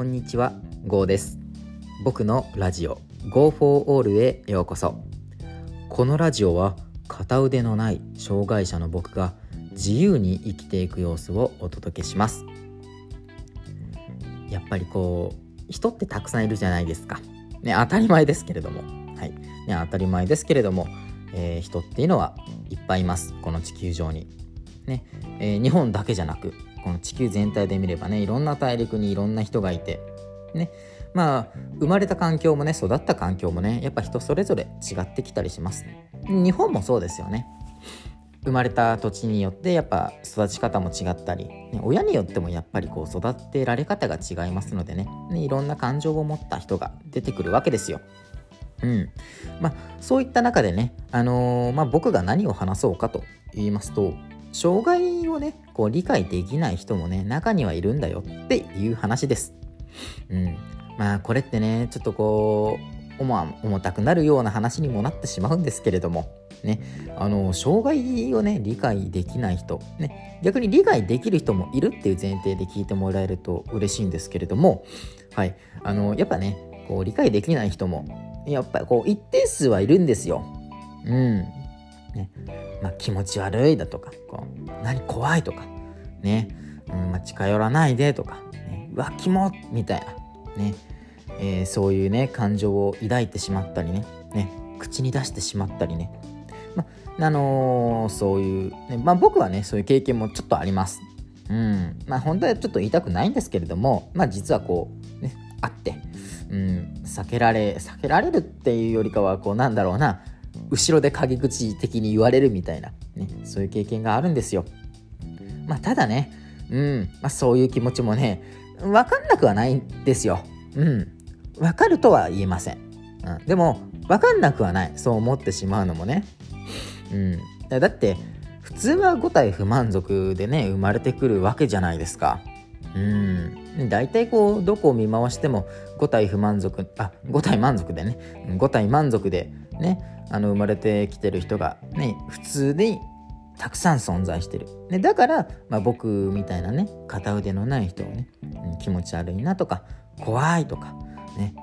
こんにちは、ゴーです。僕のラジオ Go for All へようこそ。このラジオは片腕のない障害者の僕が自由に生きていく様子をお届けします。やっぱりこう人ってたくさんいるじゃないですか。ね、当たり前ですけれども、はい、ね、当たり前ですけれども、えー人っていうのはいっぱいいます。この地球上に。ね、えー日本だけじゃなくこの地球全体で見ればねいろんな大陸にいろんな人がいてね。まあ生まれた環境もね育った環境もねやっぱ人それぞれ違ってきたりします日本もそうですよね。生まれた土地によってやっぱ育ち方も違ったり、ね。親によってもやっぱりこう育てられ方が違いますのでね。ねいろんな感情を持った人が出てくるわけですよ。うん。まあ、そういった中でね、あのーまあ、僕が何を話そうかと言いますと障害をねこう理解できない人もね中にはいるんだよっていう話です。うん、まあこれってねちょっとこう重重たくなるような話にもなってしまうんですけれどもねあの障害をね理解できない人、ね、逆に理解できる人もいるっていう前提で聞いてもらえると嬉しいんですけれども、はい、あのやっぱねこう理解できない人もやっぱりこう一定数はいるんですよ。うん。ね。まあ気持ち悪いだとか、こう何怖いとか、ね。うんまあ、近寄らないでとか、ね、うわ、キモみたいな、ね。えーそういうね、感情を抱いてしまったりね、ね。口に出してしまったりね。まあ、のーそういう、ね、まあ僕はね、そういう経験もちょっとあります。うん。まあ本当はちょっと言いたくないんですけれども、まあ実はこう、ね、あって、うん、避けられ避けられるっていうよりかはこうなんだろうな後ろで陰口的に言われるみたいな、ね、そういう経験があるんですよ。まあただね、うんまあ、そういう気持ちもね分かんなくはないんですよ。うん、分かるとは言えません。うん、でも分かんなくはないそう思ってしまうのもね。うん、だって普通は5体不満足でね生まれてくるわけじゃないですか。うん、大体こうどこを見回しても5体不満足あ5体満足でね5体満足でねあの生まれてきてる人がね普通にたくさん存在してる、ね、だから、まあ、僕みたいなね片腕のない人をね、うん気持ち悪いなとか怖いとかね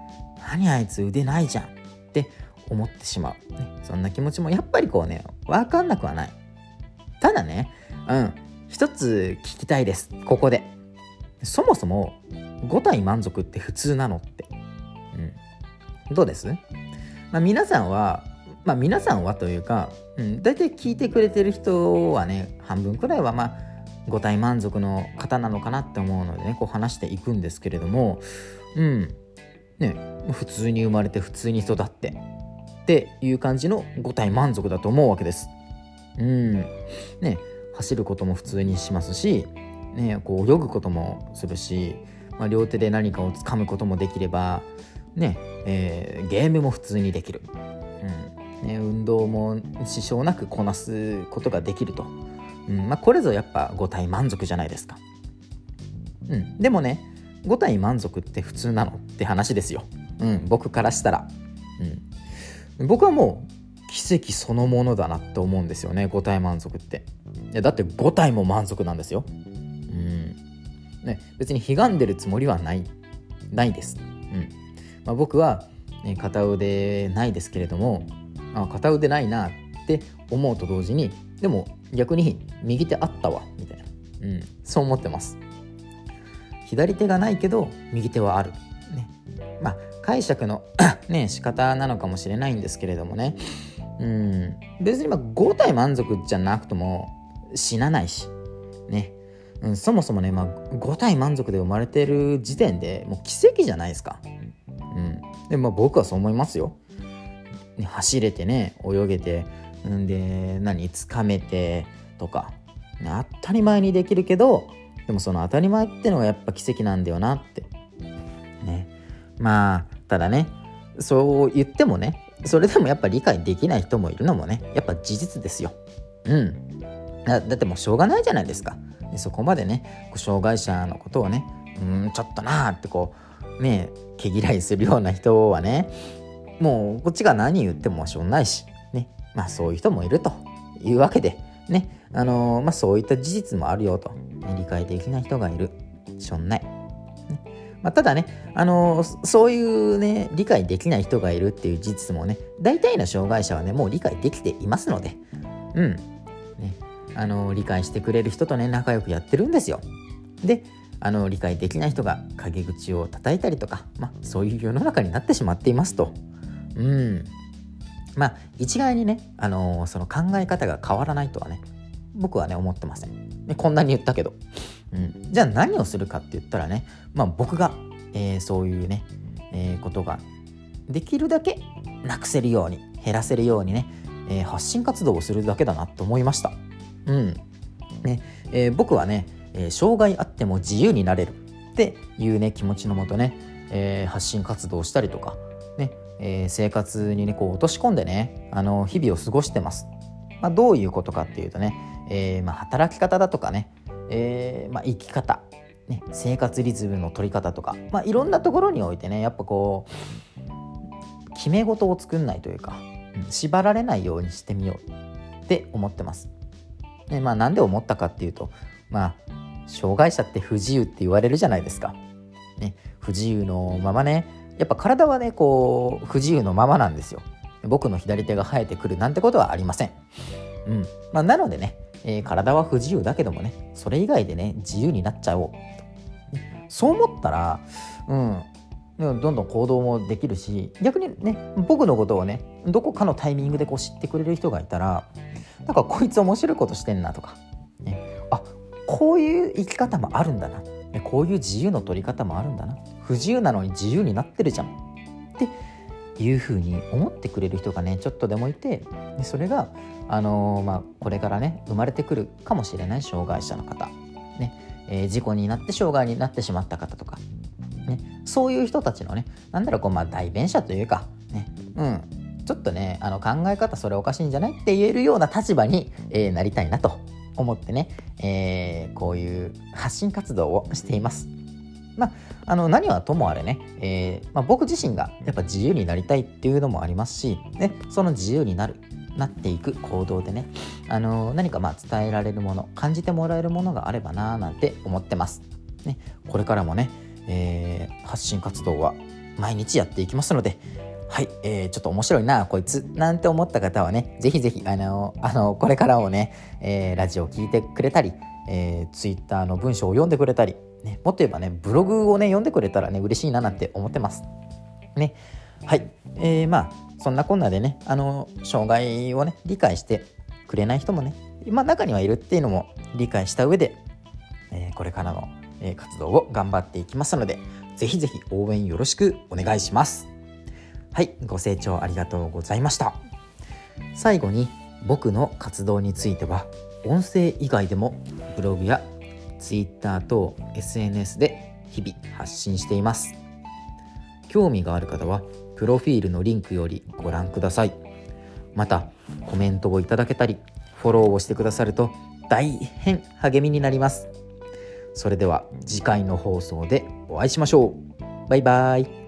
何あいつ腕ないじゃんって思ってしまう、ね、そんな気持ちもやっぱりこうね分かんなくはない。ただねうん一つ聞きたいです。ここで。そもそも5体満足って普通なのって、うん、どうです、まあ、皆さんはまあ皆さんはというか、うん、大体聞いてくれてる人はね半分くらいはまあ5体満足の方なのかなって思うのでねこう話していくんですけれどもうんね普通に生まれて普通に育ってっていう感じの5体満足だと思うわけです。うんね走ることも普通にしますしね、こう泳ぐこともするし、まあ、両手で何かを掴むこともできれば、ねえーゲームも普通にできる、うんね、運動も支障なくこなすことができると、うんまあ、これぞやっぱ5体満足じゃないですか、うん、でもね5体満足って普通なのって話ですよ、うん、僕からしたら、うん、僕はもう奇跡そのものだなって思うんですよね5体満足って。いやだって5体も満足なんですよ。うんね、別に悲んでるつもりはないないです、うんまあ、僕は、ね、片腕ないですけれどもあ片腕ないなって思うと同時にでも逆に右手あったわみたいな、うん、そう思ってます。左手がないけど右手はある、ね、まあ解釈の ね仕方なのかもしれないんですけれどもね。うん。別にまあ5体満足じゃなくとも死なないし。ね。うん、そもそもね、まあ、5体満足で生まれてる時点でもう奇跡じゃないですか。うん、でまあ僕はそう思いますよ。走れてね泳げてんで何つかめてとか、当たり前にできるけどでもその当たり前ってのがやっぱ奇跡なんだよなって。ね、まあただねそう言ってもねそれでもやっぱ理解できない人もいるのもねやっぱ事実ですよ。うんだってもうしょうがないじゃないですか。でそこまでね障害者のことをねうんちょっとなーってこうね毛嫌いするような人はねもうこっちが何言ってもしょうがないしね。まあそういう人もいるというわけでね。あのーまあそういった事実もあるよと、ね理解できない人がいる。しょうがない、ね。まあ、ただね、あのー、そういうね、理解できない人がいるっていう事実もね、大体の障害者はね、もう理解できていますので、うん。ね、あのー、理解してくれる人とね、仲良くやってるんですよ。で、あの理解できない人が陰口を叩いたりとか、まあ、そういう世の中になってしまっていますと。うん。まあ一概にね、あのー、その考え方が変わらないとはね僕はね思ってません。こんなに言ったけど。うん、じゃあ何をするかって言ったらね、まあ、僕が、えー、そういうね、えー、ことができるだけなくせるように減らせるようにね、えー、発信活動をするだけだなと思いました。うんねえー、僕はね、えー、障害あっても自由になれるっていうね気持ちのもとね、えー、発信活動をしたりとか、えー、生活にねこう落とし込んでねあの日々を過ごしてます。まあ、どういうことかっていうとね、えーまあ、働き方だとかね、えーまあ、生き方、ね、生活リズムの取り方とか、まあ、いろんなところにおいてねやっぱこう決め事を作んないというか、うん、縛られないようにしてみようって思ってます。でまあ、なんで思ったかっていうとまあ障害者って不自由って言われるじゃないですか。ね、不自由のままねやっぱ体はねこう不自由のままなんですよ。僕の左手が生えてくるなんてことはありません。うん。まあ、なのでねえー、体は不自由だけどもねそれ以外でね自由になっちゃおう。そう思ったらうん。どんどん行動もできるし逆にね僕のことをねどこかのタイミングでこう知ってくれる人がいたらなんかこいつ面白いことしてんなとか、ね、あこういう生き方もあるんだな。こういう自由の取り方もあるんだな。不自由なのに自由になってるじゃん。っていうふうに思ってくれる人がねちょっとでもいてでそれが、あのー、まあ、これからね生まれてくるかもしれない障害者の方、ね。えー、事故になって障害になってしまった方とか、ね、そういう人たちのねなんだろうこう、まあ、代弁者というか、ね。うん、ちょっとねあの考え方それおかしいんじゃない？って言えるような立場に、えー、なりたいなと思ってね、えー、こういう発信活動をしています。まあ、あの何はともあれね、えーまあ、僕自身がやっぱ自由になりたいっていうのもありますし、ね、その自由になるなっていく行動でね、あの何かまあ伝えられるもの感じてもらえるものがあればなーなんて思ってます。ね、これからもね、えー、発信活動は毎日やっていきますので、はい、えー、ちょっと面白いな、こいつ、なんて思った方はね、ぜひぜひ、あの、あの、これからをね、えー、ラジオを聞いてくれたり、えー、ツイッターの文章を読んでくれたり、ね、もっと言えばね、ブログをね、読んでくれたらね、嬉しいななんて思ってます。ね。はい。えー、まあ、そんなこんなでね、あの、障害をね、理解してくれない人もね、まあ、中にはいるっていうのも理解した上で、えー、これからの、活動を頑張っていきますので、ぜひぜひ応援よろしくお願いします。はい、ご清聴ありがとうございました。最後に、僕の活動については、音声以外でもブログや Twitter と SNS で日々発信しています。興味がある方はプロフィールのリンクよりご覧ください。またコメントをいただけたりフォローをしてくださると大変励みになります。それでは次回の放送でお会いしましょう。バイバイ。